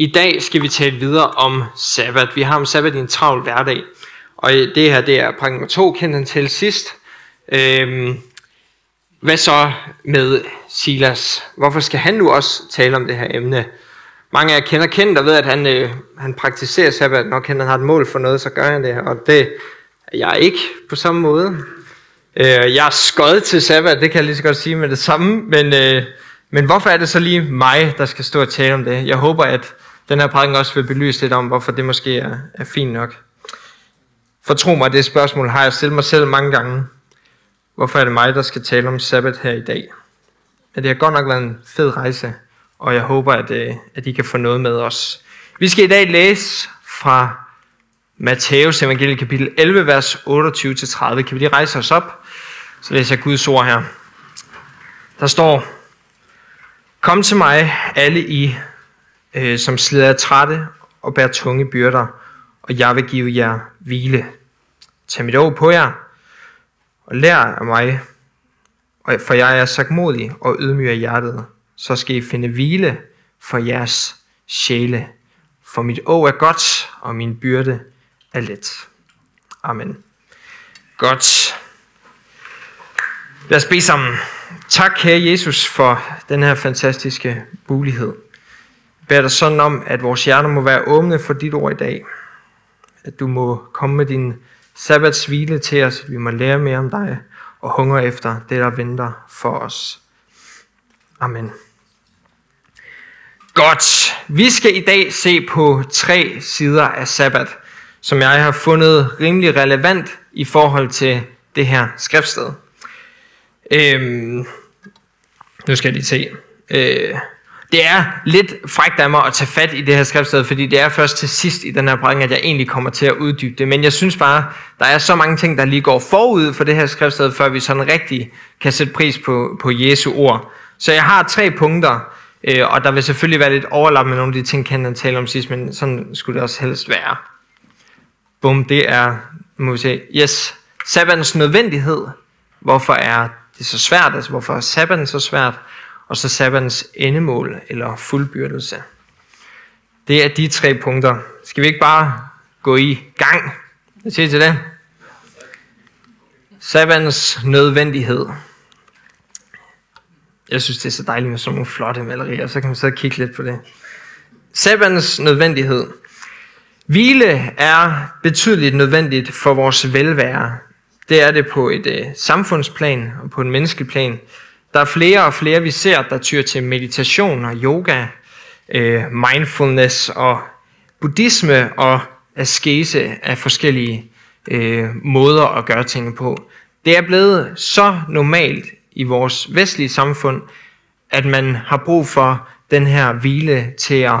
I dag skal vi tale videre om sabbat. Vi har om sabbat i en travl hverdag. Og det her, det er præng nummer to, kendte han til sidst. Øhm, hvad så med Silas? Hvorfor skal han nu også tale om det her emne? Mange af jer kender Kent og ved, at han, øh, han praktiserer sabbat. Når han har et mål for noget, så gør han det. Og det er jeg ikke på samme måde. Øh, jeg er skøjet til sabbat, det kan jeg lige så godt sige med det samme. Men, øh, men hvorfor er det så lige mig, der skal stå og tale om det? Jeg håber, at den her prædiken også vil belyse lidt om, hvorfor det måske er, er fint nok. For tro mig, det spørgsmål har jeg stillet mig selv mange gange. Hvorfor er det mig, der skal tale om sabbat her i dag? Men det har godt nok været en fed rejse, og jeg håber, at, øh, at I kan få noget med os. Vi skal i dag læse fra Matthæus evangelie kapitel 11, vers 28-30. Kan vi lige rejse os op? Så læser jeg Guds ord her. Der står, Kom til mig, alle I, øh, som slider trætte og bærer tunge byrder, og jeg vil give jer hvile. Tag mit ord på jer, og lær af mig, for jeg er sagmodig og ydmyg af hjertet, så skal I finde hvile for jeres sjæle. For mit å er godt, og min byrde er let. Amen. Godt. Lad os bede sammen. Tak, kære Jesus, for den her fantastiske mulighed. Jeg beder dig sådan om, at vores hjerner må være åbne for dit ord i dag. At du må komme med din sabbatshvile til os, at vi må lære mere om dig og hungre efter det, der venter for os. Amen. Godt. Vi skal i dag se på tre sider af sabbat, som jeg har fundet rimelig relevant i forhold til det her skriftsted. Øhm, nu skal jeg lige se. Øh, det er lidt frækt af mig at tage fat i det her skriftsted, fordi det er først til sidst i den her prædiken, at jeg egentlig kommer til at uddybe det. Men jeg synes bare, der er så mange ting, der lige går forud for det her skriftsted, før vi sådan rigtig kan sætte pris på, på Jesu ord. Så jeg har tre punkter, øh, og der vil selvfølgelig være lidt overlap med nogle af de ting, kan han tale om sidst, men sådan skulle det også helst være. Bum, det er, må vi se, yes, sabbatens nødvendighed. Hvorfor er det så svært? Altså, hvorfor er sabbaten så svært? Og så sabbatens endemål eller fuldbyrdelse. Det er de tre punkter. Skal vi ikke bare gå i gang? Hvad siger I til det? Sabbatens nødvendighed. Jeg synes, det er så dejligt med sådan nogle flotte malerier, så kan man så kigge lidt på det. Sabbatens nødvendighed. Hvile er betydeligt nødvendigt for vores velvære. Det er det på et øh, samfundsplan og på en menneskeplan. Der er flere og flere, vi ser, der tyr til meditation og yoga, øh, mindfulness og buddhisme og askese af forskellige øh, måder at gøre tingene på. Det er blevet så normalt i vores vestlige samfund, at man har brug for den her hvile til at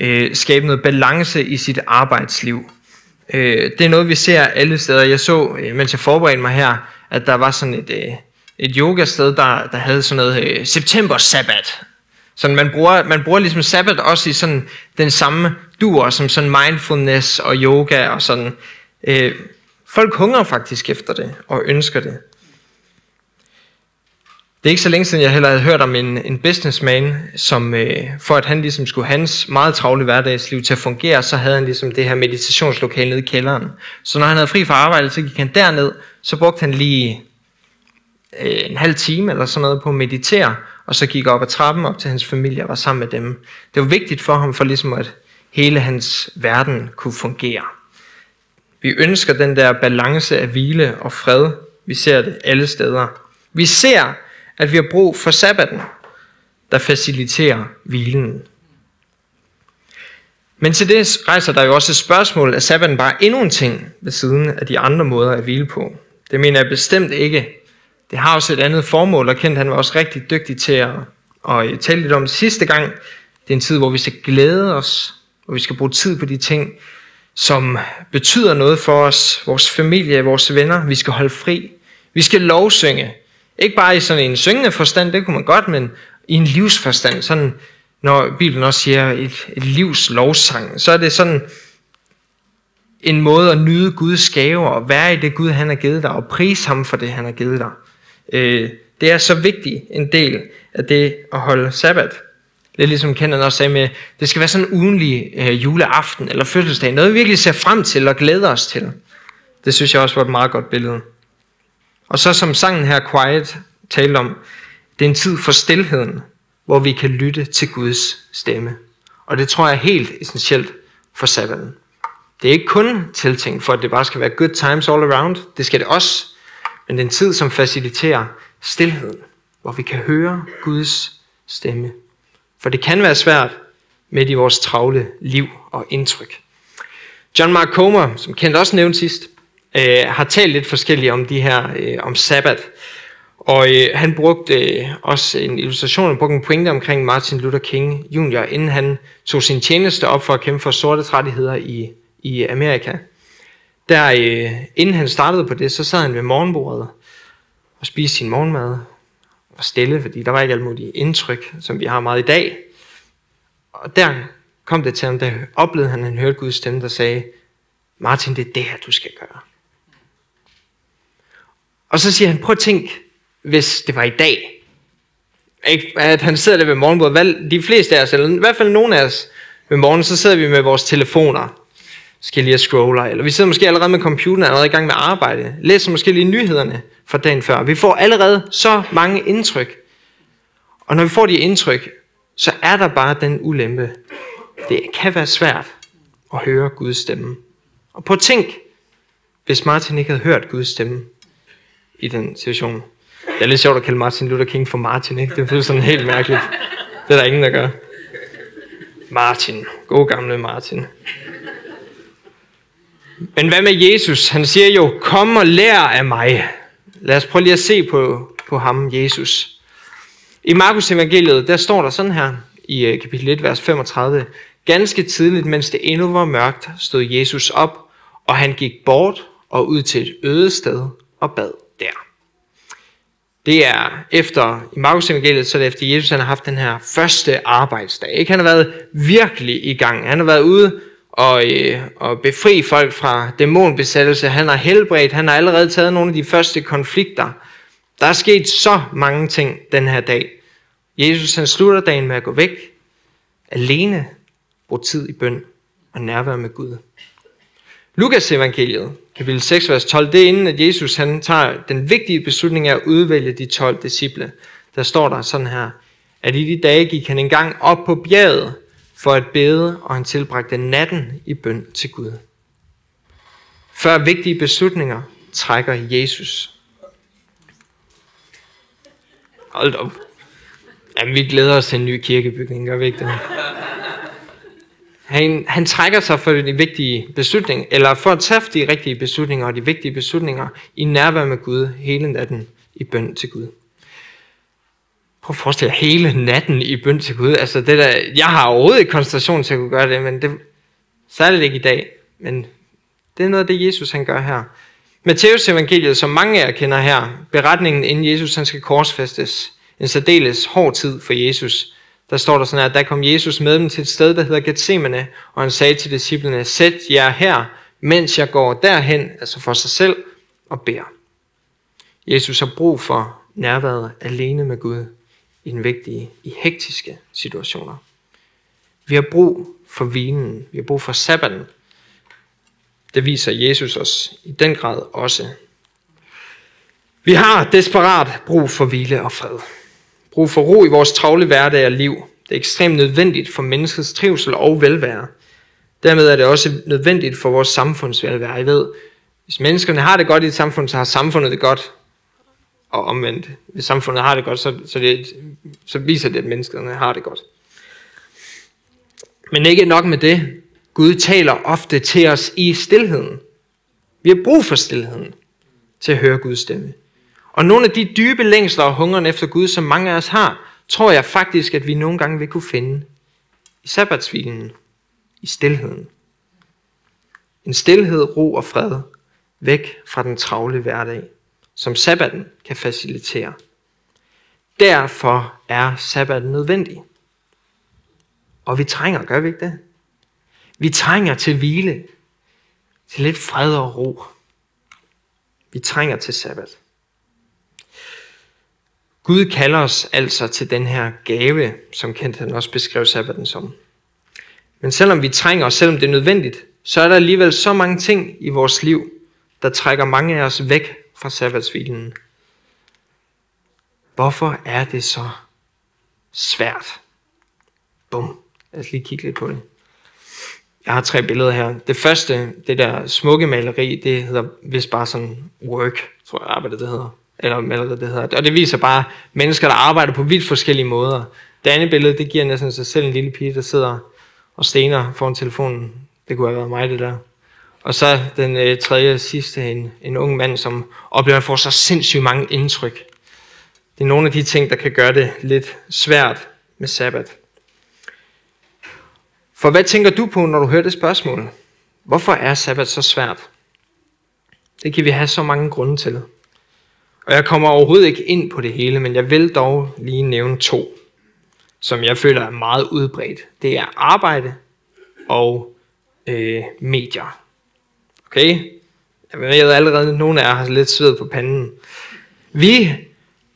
øh, skabe noget balance i sit arbejdsliv. Øh, det er noget, vi ser alle steder. Jeg så, øh, mens jeg forberedte mig her, at der var sådan et, øh, et yogasted, der, der havde sådan noget øh, september sabbat. Så man bruger, man bruger ligesom sabbat også i sådan den samme duer, som sådan mindfulness og yoga og sådan. Øh, folk hungrer faktisk efter det og ønsker det. Det er ikke så længe siden, jeg heller havde hørt om en, en businessman, som øh, for at han ligesom skulle hans meget travle hverdagsliv til at fungere, så havde han ligesom det her meditationslokale nede i kælderen. Så når han havde fri fra arbejde, så gik han derned, så brugte han lige Øh, en halv time eller sådan noget på at meditere, og så gik op ad trappen op til hans familie og var sammen med dem. Det var vigtigt for ham, for ligesom at hele hans verden kunne fungere. Vi ønsker den der balance af hvile og fred. Vi ser det alle steder. Vi ser, at vi har brug for sabbaten, der faciliterer hvilen. Men til det rejser der jo også et spørgsmål, at sabbaten bare endnu en ting ved siden af de andre måder at hvile på. Det mener jeg bestemt ikke. Det har også et andet formål, og Kent han var også rigtig dygtig til at, at øh, tale lidt om det sidste gang. Det er en tid, hvor vi skal glæde os, hvor vi skal bruge tid på de ting, som betyder noget for os, vores familie, vores venner. Vi skal holde fri. Vi skal lovsynge. Ikke bare i sådan en syngende forstand, det kunne man godt, men i en livsforstand. Sådan, når Bibelen også siger et, et livs lovsang, så er det sådan en måde at nyde Guds gave og være i det Gud, han har givet dig, og prise ham for det, han har givet dig. Øh, det er så vigtig en del af det at holde sabbat. Lidt ligesom Kenneth også sagde med, det skal være sådan en ugenlig øh, juleaften eller fødselsdag. Noget vi virkelig ser frem til og glæder os til. Det synes jeg også var et meget godt billede. Og så som sangen her Quiet talte om, det er en tid for stillheden, hvor vi kan lytte til Guds stemme. Og det tror jeg er helt essentielt for sabbaten. Det er ikke kun tiltænkt for, at det bare skal være good times all around. Det skal det også. Men en tid, som faciliterer stillheden, hvor vi kan høre Guds stemme. For det kan være svært midt i vores travle liv og indtryk. John Mark Comer, som kendt også nævnt sidst, øh, har talt lidt forskelligt om de her øh, om sabbat. Og øh, han brugte øh, også en illustration, og brugte en pointe omkring Martin Luther King Jr., inden han tog sin tjeneste op for at kæmpe for sorte rettigheder i, i Amerika. Der, øh, inden han startede på det, så sad han ved morgenbordet og spiste sin morgenmad og stille, fordi der var ikke alt muligt indtryk, som vi har meget i dag. Og der kom det til ham, der oplevede han, at han hørte Guds stemme, der sagde, Martin, det er det her, du skal gøre. Og så siger han, prøv at tænk, hvis det var i dag. Ikke? At han sidder der ved morgenbordet. De fleste af os, eller i hvert fald nogle af os ved morgen, så sidder vi med vores telefoner. Skal lige scroller, eller vi sidder måske allerede med computeren, allerede i gang med arbejde. Læser måske lige nyhederne fra dagen før. Vi får allerede så mange indtryk. Og når vi får de indtryk, så er der bare den ulempe. Det kan være svært at høre Guds stemme. Og på tænk, hvis Martin ikke havde hørt Guds stemme i den situation. Det er lidt sjovt at kalde Martin Luther King for Martin, ikke? Det føles sådan helt mærkeligt. Det er der ingen, der gør. Martin. God gamle Martin. Men hvad med Jesus? Han siger jo, kom og lær af mig. Lad os prøve lige at se på, på ham, Jesus. I Markus evangeliet, der står der sådan her, i øh, kapitel 1, vers 35. Ganske tidligt, mens det endnu var mørkt, stod Jesus op, og han gik bort og ud til et øde sted og bad der. Det er efter, i Markus evangeliet, så er det efter Jesus, han har haft den her første arbejdsdag. Ikke? Han har været virkelig i gang. Han har været ude og, øh, og befri folk fra dæmonbesættelse. Han har helbredt. Han har allerede taget nogle af de første konflikter. Der er sket så mange ting den her dag. Jesus han slutter dagen med at gå væk. Alene. Brug tid i bøn og nærvær med Gud. Lukas evangeliet, kapitel 6, vers 12, det er inden, at Jesus han tager den vigtige beslutning af at udvælge de 12 disciple. Der står der sådan her, at i de dage gik han engang op på bjerget for at bede, og han tilbragte natten i bøn til Gud. Før vigtige beslutninger trækker Jesus. Hold op. Jamen, vi glæder os til en ny kirkebygning, gør vi ikke det? Han, han trækker sig for de vigtige beslutninger, eller for at træffe de rigtige beslutninger og de vigtige beslutninger i nærvær med Gud hele natten i bøn til Gud. Prøv at forestille dig hele natten i bøn til Gud. Altså det der, jeg har overhovedet ikke koncentration til at kunne gøre det, men det, særligt ikke i dag. Men det er noget af det, Jesus han gør her. Matteus evangeliet, som mange af jer kender her, beretningen inden Jesus han skal korsfæstes, en særdeles hård tid for Jesus, der står der sådan her, at der kom Jesus med dem til et sted, der hedder Gethsemane, og han sagde til disciplene, sæt jer her, mens jeg går derhen, altså for sig selv, og beder. Jesus har brug for nærværet alene med Gud i den vigtige, i hektiske situationer. Vi har brug for vinen, vi har brug for sabbaten. Det viser Jesus os i den grad også. Vi har desperat brug for hvile og fred brug for ro i vores travle hverdag og liv. Det er ekstremt nødvendigt for menneskets trivsel og velvære. Dermed er det også nødvendigt for vores samfunds velvære. I ved, hvis menneskerne har det godt i et samfund, så har samfundet det godt. Og omvendt, hvis samfundet har det godt, så, så, det, så viser det, at menneskerne har det godt. Men ikke nok med det. Gud taler ofte til os i stillheden. Vi har brug for stillheden til at høre Guds stemme. Og nogle af de dybe længsler og hungeren efter Gud, som mange af os har, tror jeg faktisk, at vi nogle gange vil kunne finde i sabbatsvilen, i stilheden. En stilhed, ro og fred, væk fra den travle hverdag, som sabbaten kan facilitere. Derfor er sabbaten nødvendig. Og vi trænger, gør vi ikke det? Vi trænger til hvile, til lidt fred og ro. Vi trænger til sabbat. Gud kalder os altså til den her gave, som Kent han også beskrev sabbaten som. Men selvom vi trænger, og selvom det er nødvendigt, så er der alligevel så mange ting i vores liv, der trækker mange af os væk fra sabbatsvilen. Hvorfor er det så svært? Bum. Lad os lige kigge lidt på det. Jeg har tre billeder her. Det første, det der smukke maleri, det hedder vist bare sådan work, tror jeg arbejdet det hedder. Eller maleriet det hedder. Og det viser bare mennesker, der arbejder på vidt forskellige måder. Det andet billede, det giver næsten sig selv en lille pige, der sidder og stener foran telefonen. Det kunne have været mig, det der. Og så den øh, tredje sidste, en, en ung mand, som oplever at få så sindssygt mange indtryk. Det er nogle af de ting, der kan gøre det lidt svært med sabbat. For hvad tænker du på, når du hører det spørgsmål? Hvorfor er sabbat så svært? Det kan vi have så mange grunde til. Og jeg kommer overhovedet ikke ind på det hele, men jeg vil dog lige nævne to, som jeg føler er meget udbredt. Det er arbejde og øh, medier. Okay? Jeg ved allerede, at nogle af jer har lidt sved på panden. Vi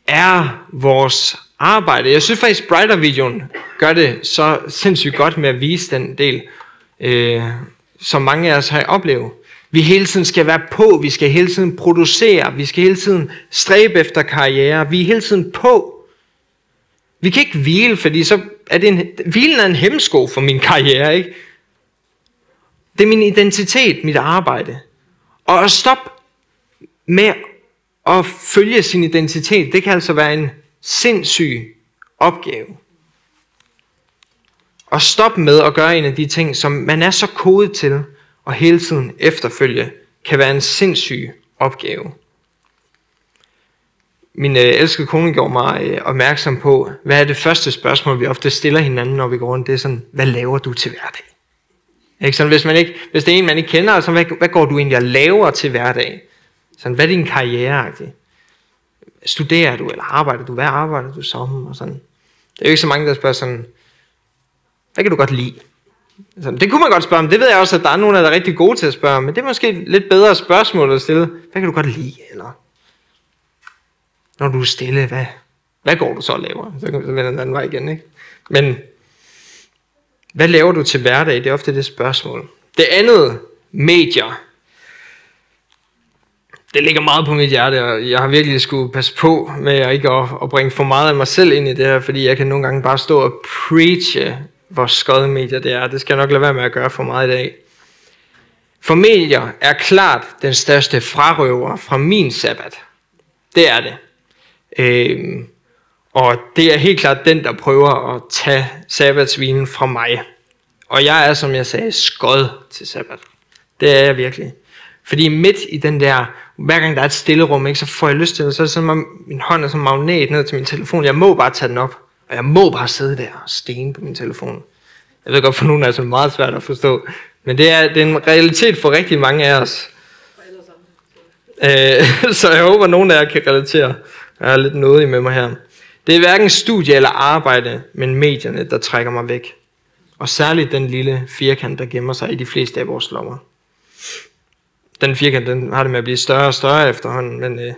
er vores arbejde. Jeg synes faktisk, Brighter-videoen gør det så sindssygt godt med at vise den del, øh, som mange af os har oplevet. Vi hele tiden skal være på, vi skal hele tiden producere, vi skal hele tiden stræbe efter karriere, vi er hele tiden på. Vi kan ikke hvile, fordi så er det en, hvilen er en hemsko for min karriere, ikke? Det er min identitet, mit arbejde. Og at stoppe med at følge sin identitet, det kan altså være en sindssyg opgave. Og stop med at gøre en af de ting, som man er så kodet til og hele tiden efterfølge, kan være en sindssyg opgave. Min øh, elskede kone gjorde mig øh, opmærksom på, hvad er det første spørgsmål, vi ofte stiller hinanden, når vi går rundt. Det er sådan, hvad laver du til hverdag? Ikke? Sådan, hvis, man ikke, hvis det er en, man ikke kender, så altså, hvad, hvad går du egentlig og laver til hverdag? Sådan, hvad er din karriere? Studerer du, eller arbejder du? Hvad arbejder du som? Og sådan. Det er jo ikke så mange, der spørger sådan, hvad kan du godt lide? Sådan, det kunne man godt spørge om. Det ved jeg også, at der er nogen, der er rigtig gode til at spørge Men det er måske lidt bedre spørgsmål at stille. Hvad kan du godt lide? Eller, når du er stille, hvad, hvad går du så og laver? Så, kan så vende den anden vej igen, ikke? Men hvad laver du til hverdag? Det er ofte det spørgsmål. Det andet, medier. Det ligger meget på mit hjerte, og jeg har virkelig skulle passe på med at ikke at, at bringe for meget af mig selv ind i det her, fordi jeg kan nogle gange bare stå og preache, hvor skøde medier det er. Det skal jeg nok lade være med at gøre for meget i dag. For medier er klart den største frarøver fra min sabbat. Det er det. Øh, og det er helt klart den, der prøver at tage sabbatsvinen fra mig. Og jeg er, som jeg sagde, skod til sabbat. Det er jeg virkelig. Fordi midt i den der, hver gang der er et stille rum, ikke, så får jeg lyst til det, så er det sådan, at min hånd er som magnet ned til min telefon. Jeg må bare tage den op, og jeg må bare sidde der og stene på min telefon. Jeg ved godt, for nogen er det meget svært at forstå, men det er, det er en realitet for rigtig mange af os. Øh, så jeg håber, at nogen af jer kan relatere. Jeg er lidt nådig med mig her. Det er hverken studie eller arbejde, men medierne, der trækker mig væk. Og særligt den lille firkant, der gemmer sig i de fleste af vores lommer. Den firkant, den har det med at blive større og større efterhånden, men, øh,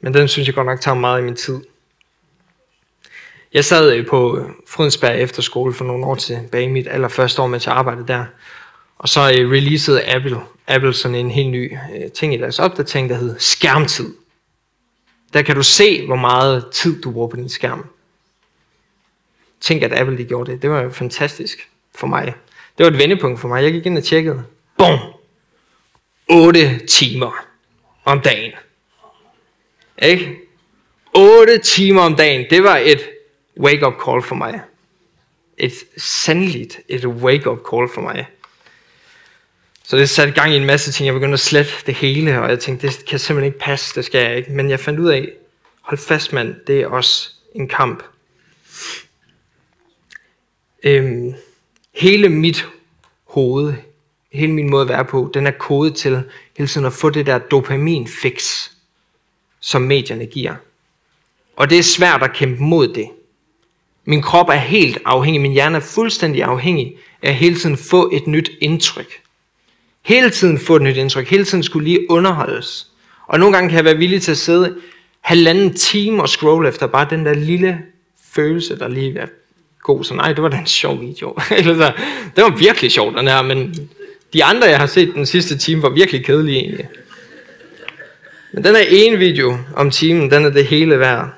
men den synes jeg godt nok tager meget i min tid. Jeg sad øh, på øh, Frydensberg Efterskole for nogle år tilbage, mit allerførste år, mens jeg arbejdede der. Og så øh, releasede Apple, Apple sådan en helt ny øh, ting i deres opdatering, der hed skærmtid. Der kan du se, hvor meget tid du bruger på din skærm. Tænk, at Apple de gjorde det. Det var jo fantastisk for mig. Det var et vendepunkt for mig. Jeg gik ind og tjekkede. Bum! 8 timer om dagen. Ikke? 8 timer om dagen. Det var et wake-up call for mig. Et sandeligt et wake-up call for mig. Så det satte gang i en masse ting. Jeg begyndte at slette det hele, og jeg tænkte, det kan simpelthen ikke passe, det skal jeg ikke. Men jeg fandt ud af, hold fast mand, det er også en kamp. Øhm, hele mit hoved, hele min måde at være på, den er kodet til hele tiden at få det der dopaminfix, som medierne giver. Og det er svært at kæmpe mod det. Min krop er helt afhængig, min hjerne er fuldstændig afhængig af at hele tiden få et nyt indtryk. Hele tiden få et nyt indtryk, hele tiden skulle lige underholdes. Og nogle gange kan jeg være villig til at sidde halvanden time og scrolle efter bare den der lille følelse, der lige er god. Så nej, det var da en sjov video. Eller så, det var virkelig sjovt, den her, men de andre, jeg har set den sidste time, var virkelig kedelige egentlig. Men den er ene video om timen, den er det hele værd.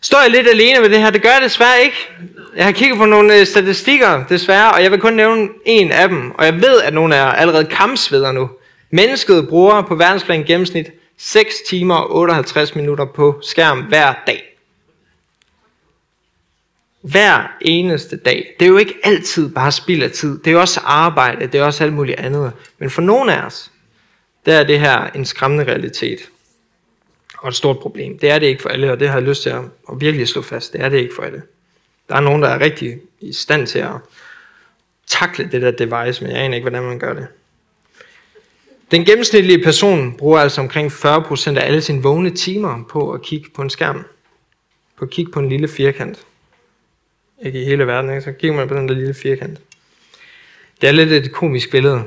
Står jeg lidt alene med det her? Det gør jeg desværre ikke. Jeg har kigget på nogle øh, statistikker, desværre, og jeg vil kun nævne en af dem. Og jeg ved, at nogle er allerede kampsveder nu. Mennesket bruger på verdensplan gennemsnit 6 timer og 58 minutter på skærm hver dag. Hver eneste dag. Det er jo ikke altid bare spild af tid. Det er jo også arbejde, det er også alt muligt andet. Men for nogle af os, der er det her en skræmmende realitet. Og et stort problem. Det er det ikke for alle, og det har jeg lyst til at, at virkelig slå fast. Det er det ikke for alle. Der er nogen, der er rigtig i stand til at takle det der device, men jeg aner ikke, hvordan man gør det. Den gennemsnitlige person bruger altså omkring 40% af alle sine vågne timer på at kigge på en skærm. På at kigge på en lille firkant. Ikke i hele verden, ikke? så kigger man på den der lille firkant. Det er lidt et komisk billede.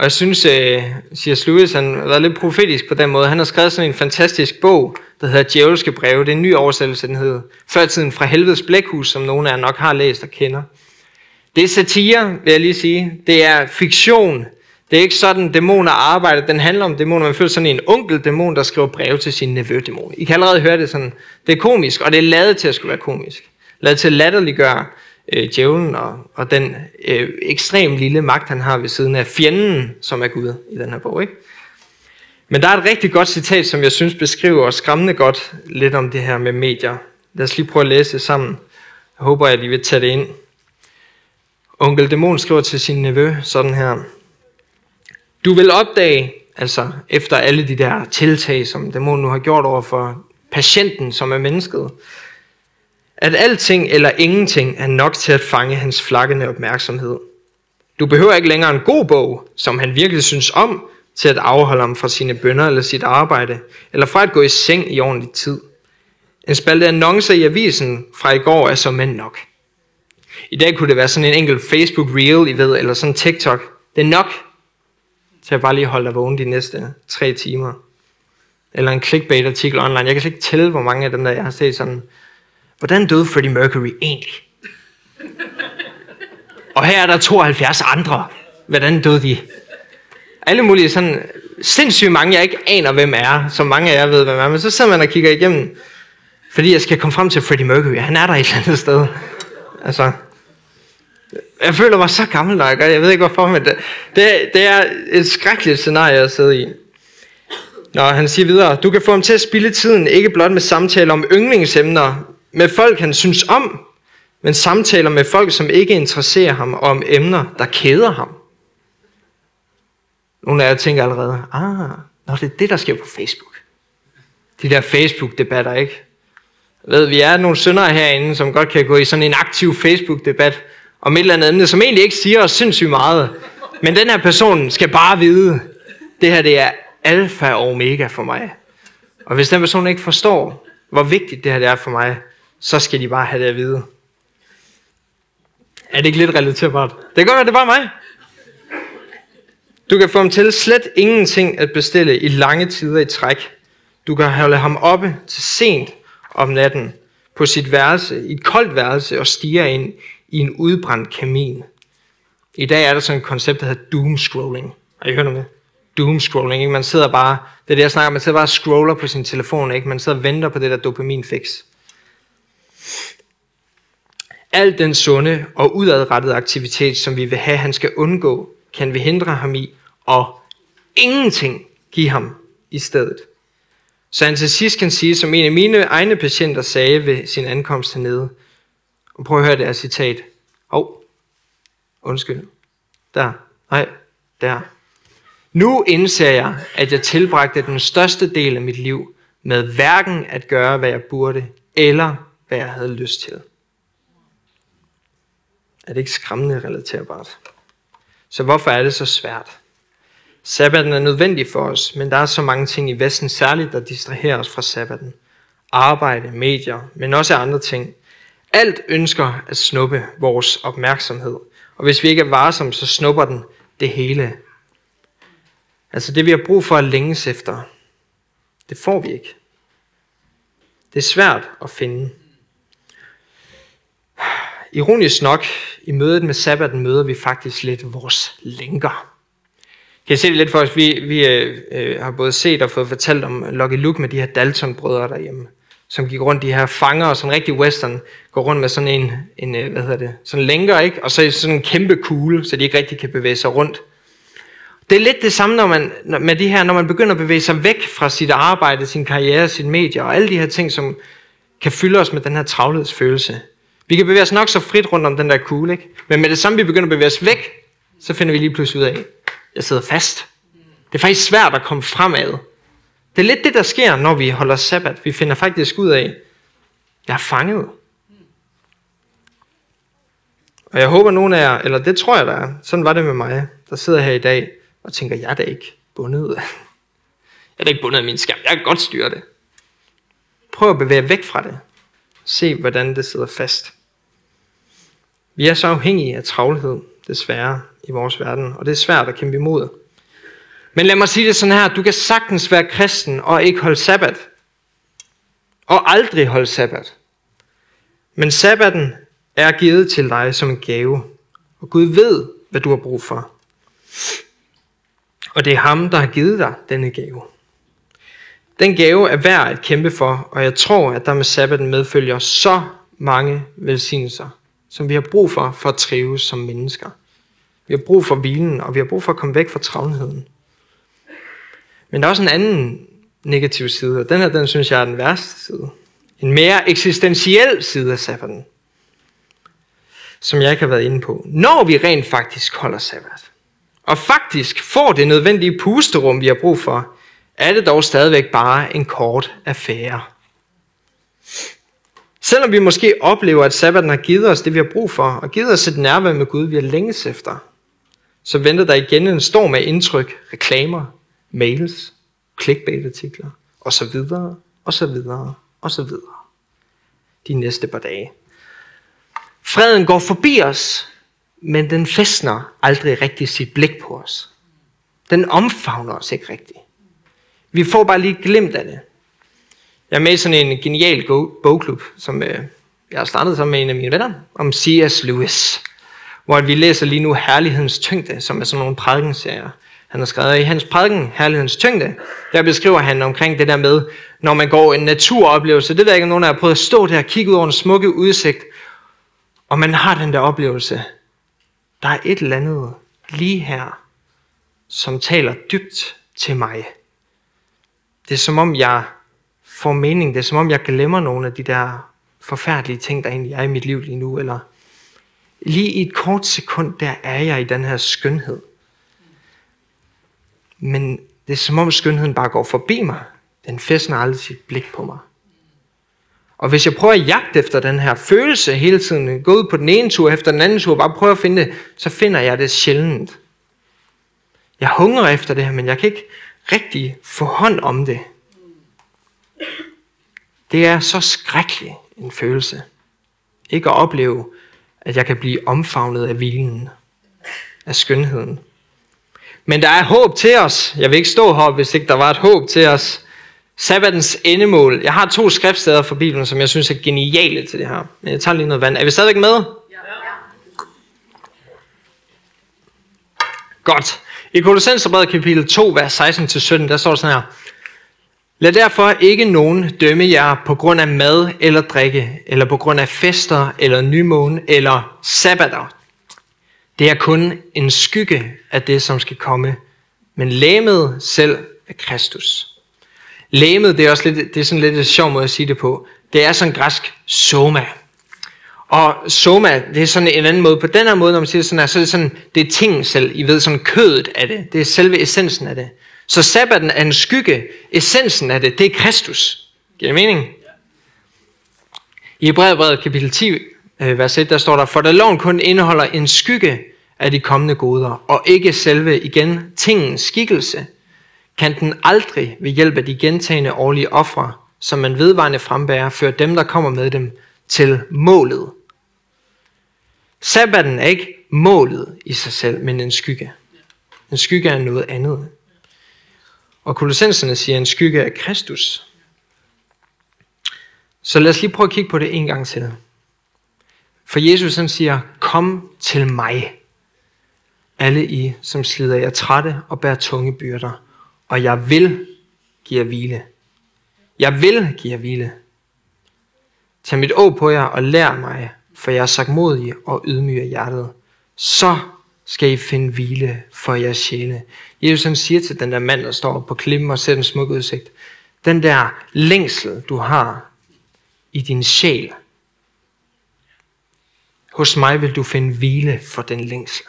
Og jeg synes, øh, at C.S. Lewis han har været lidt profetisk på den måde. Han har skrevet sådan en fantastisk bog, der hedder Djævelske breve. Det er en ny oversættelse, den hedder Førtiden fra helvedes blækhus, som nogen af jer nok har læst og kender. Det er satire, vil jeg lige sige. Det er fiktion. Det er ikke sådan, dæmoner arbejder. Den handler om dæmoner. Man føler sådan en onkel dæmon, der skriver breve til sin nevø dæmon. I kan allerede høre det sådan. Det er komisk, og det er lavet til at skulle være komisk. Lavet til at latterliggøre øh, djævlen og, og den øh, ekstrem lille magt, han har ved siden af fjenden, som er Gud i den her bog. Ikke? Men der er et rigtig godt citat, som jeg synes beskriver skræmmende godt lidt om det her med medier. Lad os lige prøve at læse det sammen. Jeg håber, at I vil tage det ind. Onkel Dæmon skriver til sin nevø sådan her. Du vil opdage, altså efter alle de der tiltag, som dæmonen nu har gjort over for patienten, som er mennesket, at alting eller ingenting er nok til at fange hans flakkende opmærksomhed. Du behøver ikke længere en god bog, som han virkelig synes om, til at afholde ham fra sine bønder eller sit arbejde, eller fra at gå i seng i ordentlig tid. En spalte annoncer i avisen fra i går er så mænd nok. I dag kunne det være sådan en enkelt Facebook Reel, I ved, eller sådan TikTok. Det er nok til at bare lige holde dig vågen de næste tre timer. Eller en clickbait artikel online. Jeg kan slet ikke tælle, hvor mange af dem der jeg har set sådan, hvordan døde Freddie Mercury egentlig? Og her er der 72 andre. Hvordan døde de? Alle mulige sådan sindssygt mange, jeg ikke aner, hvem er, som mange af jer ved, hvem er, men så sidder man og kigger igennem, fordi jeg skal komme frem til Freddie Mercury. Han er der et eller andet sted. Altså, jeg føler mig så gammel, når jeg gør det. Jeg ved ikke hvorfor, men det, det, det er et skrækkeligt scenarie at sidde i. Nå, han siger videre, du kan få ham til at spille tiden, ikke blot med samtaler om yndlingsemner, med folk han synes om, men samtaler med folk, som ikke interesserer ham, og om emner, der keder ham. Nogle af jer tænker allerede, ah, når det er det, der sker på Facebook. De der Facebook-debatter, ikke? Jeg ved, vi er nogle syndere herinde, som godt kan gå i sådan en aktiv Facebook-debat, om et eller andet emne, som egentlig ikke siger os sindssygt meget. Men den her person skal bare vide, det her det er alfa og omega for mig. Og hvis den person ikke forstår, hvor vigtigt det her det er for mig, så skal de bare have det at vide. Er det ikke lidt relaterbart? Det kan godt være, det er bare mig. Du kan få ham til slet ingenting at bestille i lange tider i træk. Du kan holde ham oppe til sent om natten på sit værelse, i et koldt værelse og stige ind i en udbrændt kamin. I dag er der sådan et koncept, der hedder doom scrolling. Har I hørt om det? Doom scrolling. Ikke? Man sidder bare, det er det jeg snakker, man sidder bare og scroller på sin telefon. Ikke? Man sidder og venter på det der dopamin fix. Al den sunde og udadrettede aktivitet, som vi vil have, han skal undgå, kan vi hindre ham i, og ingenting give ham i stedet. Så han til sidst kan sige, som en af mine egne patienter sagde ved sin ankomst hernede, og prøv at høre det her citat. Hov, oh, undskyld. Der. Nej, der. Nu indser jeg, at jeg tilbragte den største del af mit liv med hverken at gøre, hvad jeg burde, eller hvad jeg havde lyst til. Er det ikke skræmmende relaterbart? Så hvorfor er det så svært? Sabbaten er nødvendig for os, men der er så mange ting i Vesten særligt, der distraherer os fra sabbaten. Arbejde, medier, men også andre ting. Alt ønsker at snuppe vores opmærksomhed. Og hvis vi ikke er varsomme, så snupper den det hele. Altså det vi har brug for at længes efter, det får vi ikke. Det er svært at finde. Ironisk nok, i mødet med sabbaten møder vi faktisk lidt vores lænker. Kan I se det lidt for os? Vi, vi øh, øh, har både set og fået fortalt om Lucky Luke med de her Dalton-brødre derhjemme, som gik rundt, de her fanger, og sådan rigtig western, går rundt med sådan en, en øh, hvad hedder det, sådan lænker, ikke? Og så sådan en kæmpe kugle, så de ikke rigtig kan bevæge sig rundt. Det er lidt det samme når man, med de her, når man begynder at bevæge sig væk fra sit arbejde, sin karriere, sin medier og alle de her ting, som kan fylde os med den her travlhedsfølelse. Vi kan bevæge os nok så frit rundt om den der kugle, ikke? Men med det samme, vi begynder at bevæge os væk, så finder vi lige pludselig ud af, jeg sidder fast. Det er faktisk svært at komme fremad. Det er lidt det, der sker, når vi holder sabbat. Vi finder faktisk ud af, jeg er fanget. Og jeg håber nogen af jer, eller det tror jeg der er, sådan var det med mig, der sidder her i dag og tænker, jeg er da ikke bundet. Jeg er da ikke bundet af min skærm. Jeg kan godt styre det. Prøv at bevæge væk fra det. Se, hvordan det sidder fast. Vi er så afhængige af travlhed, desværre, i vores verden, og det er svært at kæmpe imod. Men lad mig sige det sådan her, du kan sagtens være kristen og ikke holde sabbat. Og aldrig holde sabbat. Men sabbaten er givet til dig som en gave. Og Gud ved, hvad du har brug for. Og det er ham, der har givet dig denne gave. Den gave er værd at kæmpe for, og jeg tror, at der med sabbaten medfølger så mange velsignelser, som vi har brug for, for at trives som mennesker. Vi har brug for hvilen, og vi har brug for at komme væk fra travlheden. Men der er også en anden negativ side, og den her, den synes jeg er den værste side. En mere eksistentiel side af sabbaten, som jeg ikke har været inde på. Når vi rent faktisk holder sabbat, og faktisk får det nødvendige pusterum, vi har brug for, er det dog stadigvæk bare en kort affære. Selvom vi måske oplever, at sabbaten har givet os det, vi har brug for, og givet os et nærvær med Gud, vi har længes efter, så venter der igen en storm af indtryk, reklamer, mails, clickbait-artikler, og så videre, og så videre, og så videre. De næste par dage. Freden går forbi os, men den fæstner aldrig rigtig sit blik på os. Den omfavner os ikke rigtigt. Vi får bare lige glemt af det. Jeg er med i sådan en genial bogklub, som øh, jeg har startet sammen med en af mine venner, om C.S. Lewis. Hvor vi læser lige nu Herlighedens Tyngde, som er sådan nogle prædikenserier. Han har skrevet i hans prædiken, Herlighedens Tyngde, der beskriver han omkring det der med, når man går en naturoplevelse. Det ved jeg ikke, om nogen har prøvet at stå der og kigge ud over en smukke udsigt, og man har den der oplevelse. Der er et eller andet lige her, som taler dybt til mig. Det er som om, jeg får mening. Det er som om, jeg glemmer nogle af de der forfærdelige ting, der egentlig er i mit liv lige nu. Eller lige i et kort sekund, der er jeg i den her skønhed. Men det er som om skønheden bare går forbi mig. Den fæstner aldrig sit blik på mig. Og hvis jeg prøver at jagte efter den her følelse hele tiden, gå ud på den ene tur efter den anden tur, bare prøve at finde det, så finder jeg det sjældent. Jeg hungrer efter det her, men jeg kan ikke rigtig få hånd om det. Det er så skrækkelig en følelse. Ikke at opleve, at jeg kan blive omfavnet af hvilen, af skønheden. Men der er håb til os. Jeg vil ikke stå her, hvis ikke der var et håb til os. Sabbatens endemål. Jeg har to skriftsteder fra Bibelen, som jeg synes er geniale til det her. Men jeg tager lige noget vand. Er vi stadigvæk med? Ja. Godt. I Kolossenserbrevet kapitel 2, vers 16-17, der står sådan her. Lad derfor ikke nogen dømme jer på grund af mad eller drikke, eller på grund af fester, eller nymåne, eller sabbater. Det er kun en skygge af det, som skal komme. Men læmet selv er Kristus. Læmet, det er også lidt, det er sådan lidt et sjov måde at sige det på. Det er sådan græsk soma. Og soma, det er sådan en anden måde. På den her måde, når man siger sådan her, så er det sådan, det er ting selv. I ved, sådan kødet af det. Det er selve essensen af det. Så sabbaten er en skygge. Essensen af det, det er Kristus. Giver det mening? I Hebræerbrevet kapitel 10, øh, vers 1, der står der, For da loven kun indeholder en skygge af de kommende goder, og ikke selve igen tingens skikkelse, kan den aldrig ved hjælp af de gentagende årlige ofre, som man vedvarende frembærer, føre dem, der kommer med dem, til målet. Sabbaten er ikke målet i sig selv, men en skygge. En skygge er noget andet. Og kolossenserne siger en skygge af Kristus. Så lad os lige prøve at kigge på det en gang til. For Jesus han siger, kom til mig, alle I, som slider jer trætte og bærer tunge byrder, og jeg vil give jer hvile. Jeg vil give jer hvile. Tag mit å på jer og lær mig, for jeg er sagt modig og ydmyg af hjertet. Så skal I finde hvile for jeres sjæle. Jesus han siger til den der mand, der står på klippen og ser den smukke udsigt, den der længsel, du har i din sjæl, hos mig vil du finde hvile for den længsel.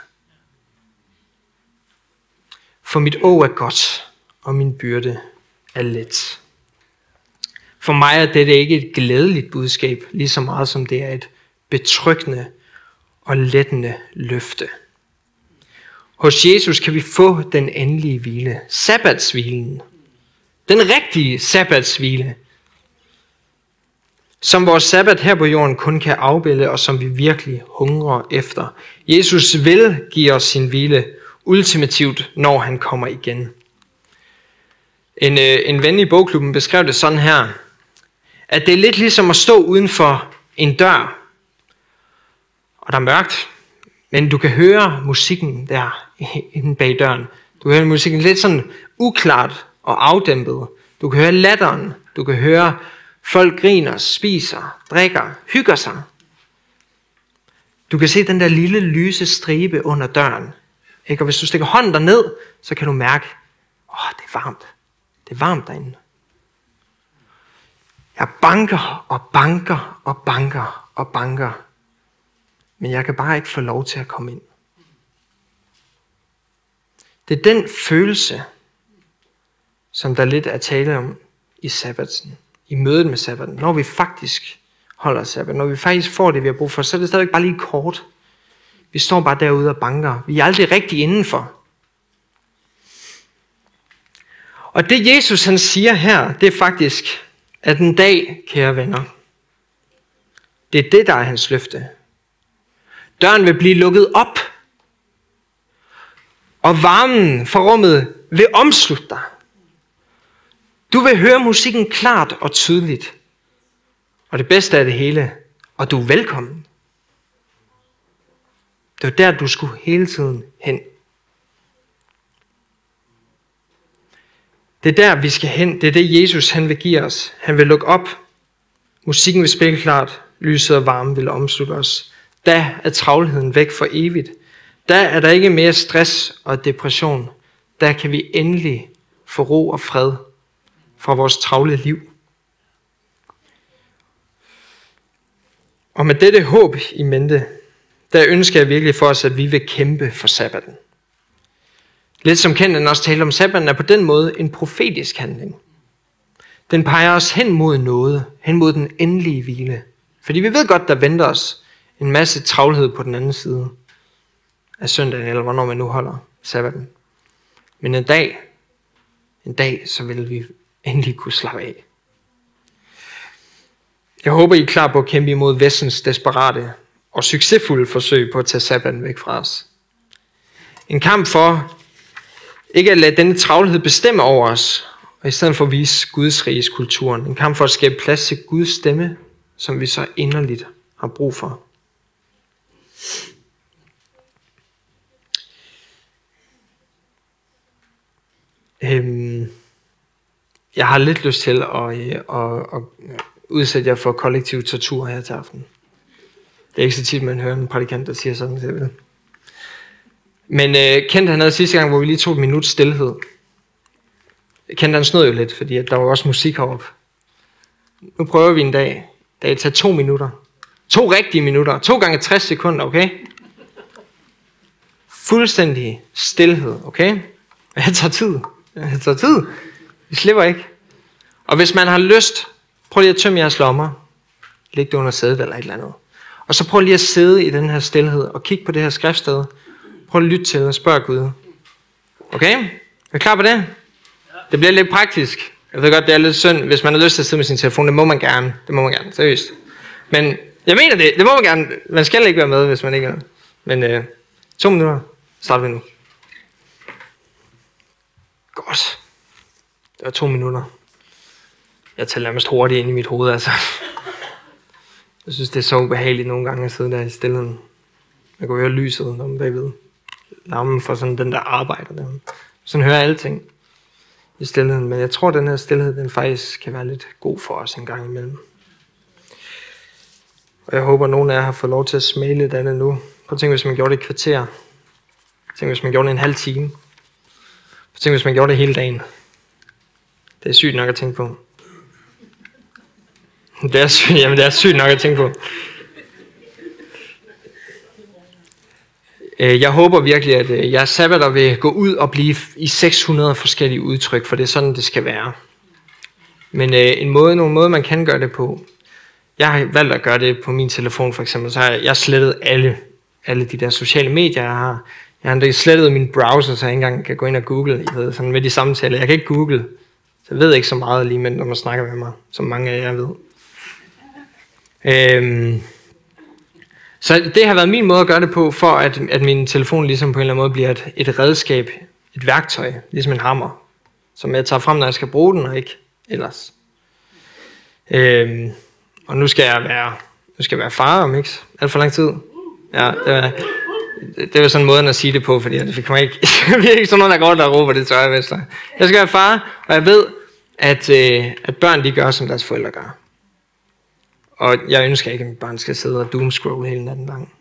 For mit å er godt, og min byrde er let. For mig er dette ikke et glædeligt budskab, lige så meget som det er et betryggende og lettende løfte. Hos Jesus kan vi få den endelige hvile, sabbatshvilen. Den rigtige sabbatshvile, som vores sabbat her på jorden kun kan afbilde, og som vi virkelig hungrer efter. Jesus vil give os sin hvile ultimativt, når han kommer igen. En, øh, en ven i bogklubben beskrev det sådan her, at det er lidt ligesom at stå uden for en dør, og der er mørkt, men du kan høre musikken der inde bag døren. Du kan høre musikken lidt sådan uklart og afdæmpet. Du kan høre latteren. Du kan høre folk griner, spiser, drikker, hygger sig. Du kan se den der lille lyse stribe under døren. Ikke? Og hvis du stikker hånden derned, så kan du mærke, åh, oh, det er varmt. Det er varmt derinde. Jeg banker og banker og banker og banker. Men jeg kan bare ikke få lov til at komme ind. Det er den følelse, som der lidt er tale om i sabbatsen, i mødet med sabbaten, når vi faktisk holder sabbat, når vi faktisk får det, vi har brug for, så er det stadigvæk bare lige kort. Vi står bare derude og banker. Vi er aldrig rigtig indenfor. Og det Jesus han siger her, det er faktisk, at en dag, kære venner, det er det, der er hans løfte. Døren vil blive lukket op, og varmen fra rummet vil omslutte dig. Du vil høre musikken klart og tydeligt. Og det bedste af det hele, og du er velkommen. Det var der, du skulle hele tiden hen. Det er der, vi skal hen. Det er det, Jesus han vil give os. Han vil lukke op. Musikken vil spille klart. Lyset og varmen vil omslutte os. Da er travlheden væk for evigt. Der er der ikke mere stress og depression. Der kan vi endelig få ro og fred fra vores travle liv. Og med dette håb i mente, der ønsker jeg virkelig for os, at vi vil kæmpe for sabbaten. Lidt som Kenden også talte om, sabbaten er på den måde en profetisk handling. Den peger os hen mod noget, hen mod den endelige hvile. Fordi vi ved godt, der venter os en masse travlhed på den anden side af søndagen, eller hvornår man nu holder sabbaten. Men en dag, en dag, så vil vi endelig kunne slappe af. Jeg håber, I er klar på at kæmpe imod vestens desperate og succesfulde forsøg på at tage sabbaten væk fra os. En kamp for ikke at lade denne travlhed bestemme over os, og i stedet for at vise Guds riges kulturen. En kamp for at skabe plads til Guds stemme, som vi så inderligt har brug for. Øhm, jeg har lidt lyst til at, øh, at, at, udsætte jer for kollektiv tortur her til aften. Det er ikke så tit, man hører en prædikant, der siger sådan, det Men øh, Kent han havde sidste gang, hvor vi lige tog et minut stillhed. Kent han snød jo lidt, fordi at der var også musik heroppe. Nu prøver vi en dag. Det tager to minutter. To rigtige minutter. To gange 60 sekunder, okay? Fuldstændig stillhed, okay? Jeg tager tid. Det tager tid. Vi slipper ikke. Og hvis man har lyst, prøv lige at tømme jeres lommer. Læg det under sædet eller et eller andet. Og så prøv lige at sidde i den her stillhed og kigge på det her skriftsted. Prøv at lytte til og spørg Gud. Okay? Er I klar på det? Det bliver lidt praktisk. Jeg ved godt, det er lidt synd, hvis man har lyst til at sidde med sin telefon. Det må man gerne. Det må man gerne, seriøst. Men jeg mener det. Det må man gerne. Man skal ikke være med, hvis man ikke er. Men øh, to minutter. Starter vi nu. Godt. Det var to minutter. Jeg taler nærmest hurtigt ind i mit hoved, altså. Jeg synes, det er så ubehageligt nogle gange at sidde der i stillheden. Jeg kan høre lyset om bagved. Larmen for sådan den der arbejder der. Sådan hører jeg alting i stillheden. Men jeg tror, at den her stillhed, den faktisk kan være lidt god for os en gang imellem. Og jeg håber, at nogen af jer har fået lov til at smage lidt af det nu. Prøv at tænke, hvis man gjorde det i kvarter. Tænk, hvis man gjorde det en halv time. Tænk, hvis man gjorde det hele dagen. Det er sygt nok at tænke på. Det er, sygt, jamen, det er sygt nok at tænke på. Øh, jeg håber virkelig, at jeg jeres sabbater vil gå ud og blive i 600 forskellige udtryk, for det er sådan, det skal være. Men øh, en måde, nogle måde, man kan gøre det på. Jeg har valgt at gøre det på min telefon for eksempel, så har jeg, jeg slettet alle, alle de der sociale medier, jeg har. Jeg har slettet min browser, så jeg ikke engang kan gå ind og google, I ved, sådan med de samtaler. Jeg kan ikke google, så jeg ved ikke så meget lige, men når man snakker med mig, som mange af jer ved. Øhm, så det har været min måde at gøre det på, for at, at min telefon ligesom på en eller anden måde bliver et, et redskab, et værktøj, ligesom en hammer, som jeg tager frem, når jeg skal bruge den, og ikke ellers. Øhm, og nu skal jeg være, nu skal jeg være far om ikke alt for lang tid. Ja, det var, det var sådan en måde at sige det på, fordi det kommer ikke, vi er ikke sådan nogen, der går der og råber det tør jeg vest. Jeg skal være far, og jeg ved, at, øh, at børn de gør, som deres forældre gør. Og jeg ønsker ikke, at mit barn skal sidde og doomscroll hele natten lang.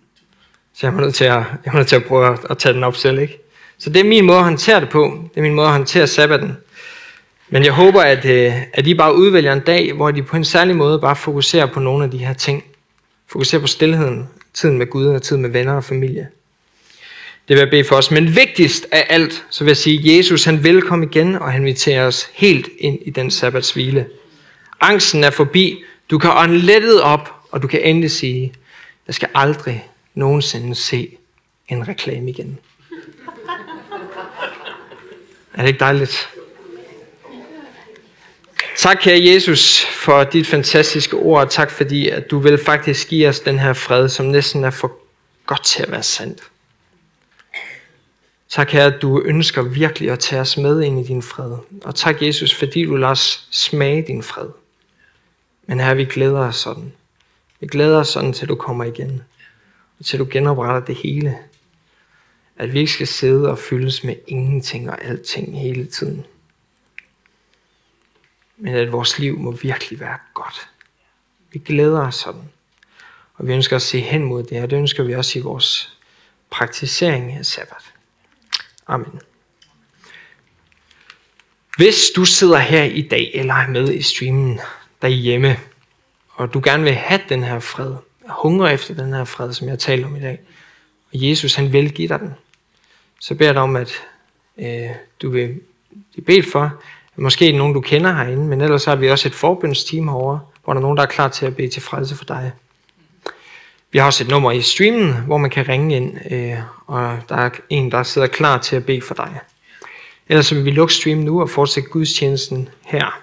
Så jeg er nødt til at, jeg er nødt til at prøve at, at tage den op selv, ikke? Så det er min måde at håndtere det på. Det er min måde at håndtere sabbaten. Men jeg håber, at, øh, at I bare udvælger en dag, hvor de på en særlig måde bare fokuserer på nogle af de her ting. Fokuserer på stillheden, tiden med Gud og tiden med venner og familie. Det vil jeg bede for os. Men vigtigst af alt, så vil jeg sige, at Jesus han vil komme igen, og han inviterer os helt ind i den sabbatshvile. Angsten er forbi, du kan ånde lettet op, og du kan endelig sige, jeg skal aldrig nogensinde se en reklame igen. Er det ikke dejligt? Tak, kære Jesus, for dit fantastiske ord, og tak fordi, at du vil faktisk give os den her fred, som næsten er for godt til at være sandt. Tak, Herre, at du ønsker virkelig at tage os med ind i din fred. Og tak, Jesus, fordi du lader os smage din fred. Men her vi glæder os sådan. Vi glæder os sådan, til du kommer igen. Og til du genopretter det hele. At vi ikke skal sidde og fyldes med ingenting og alting hele tiden. Men at vores liv må virkelig være godt. Vi glæder os sådan. Og vi ønsker at se hen mod det, og det ønsker vi også i vores praktisering af sabbat. Amen. Hvis du sidder her i dag eller er med i streamen, derhjemme, og du gerne vil have den her fred, hunger efter den her fred, som jeg taler om i dag, og Jesus han vil give dig den, så beder jeg dig om, at øh, du vil blive bedt for, måske nogen du kender herinde, men ellers har vi også et forbundsteam herovre, hvor der er nogen, der er klar til at bede til frelse for dig. Vi har også et nummer i streamen, hvor man kan ringe ind, øh, og der er en, der sidder klar til at bede for dig. Ellers så vil vi lukke streamen nu og fortsætte gudstjenesten her.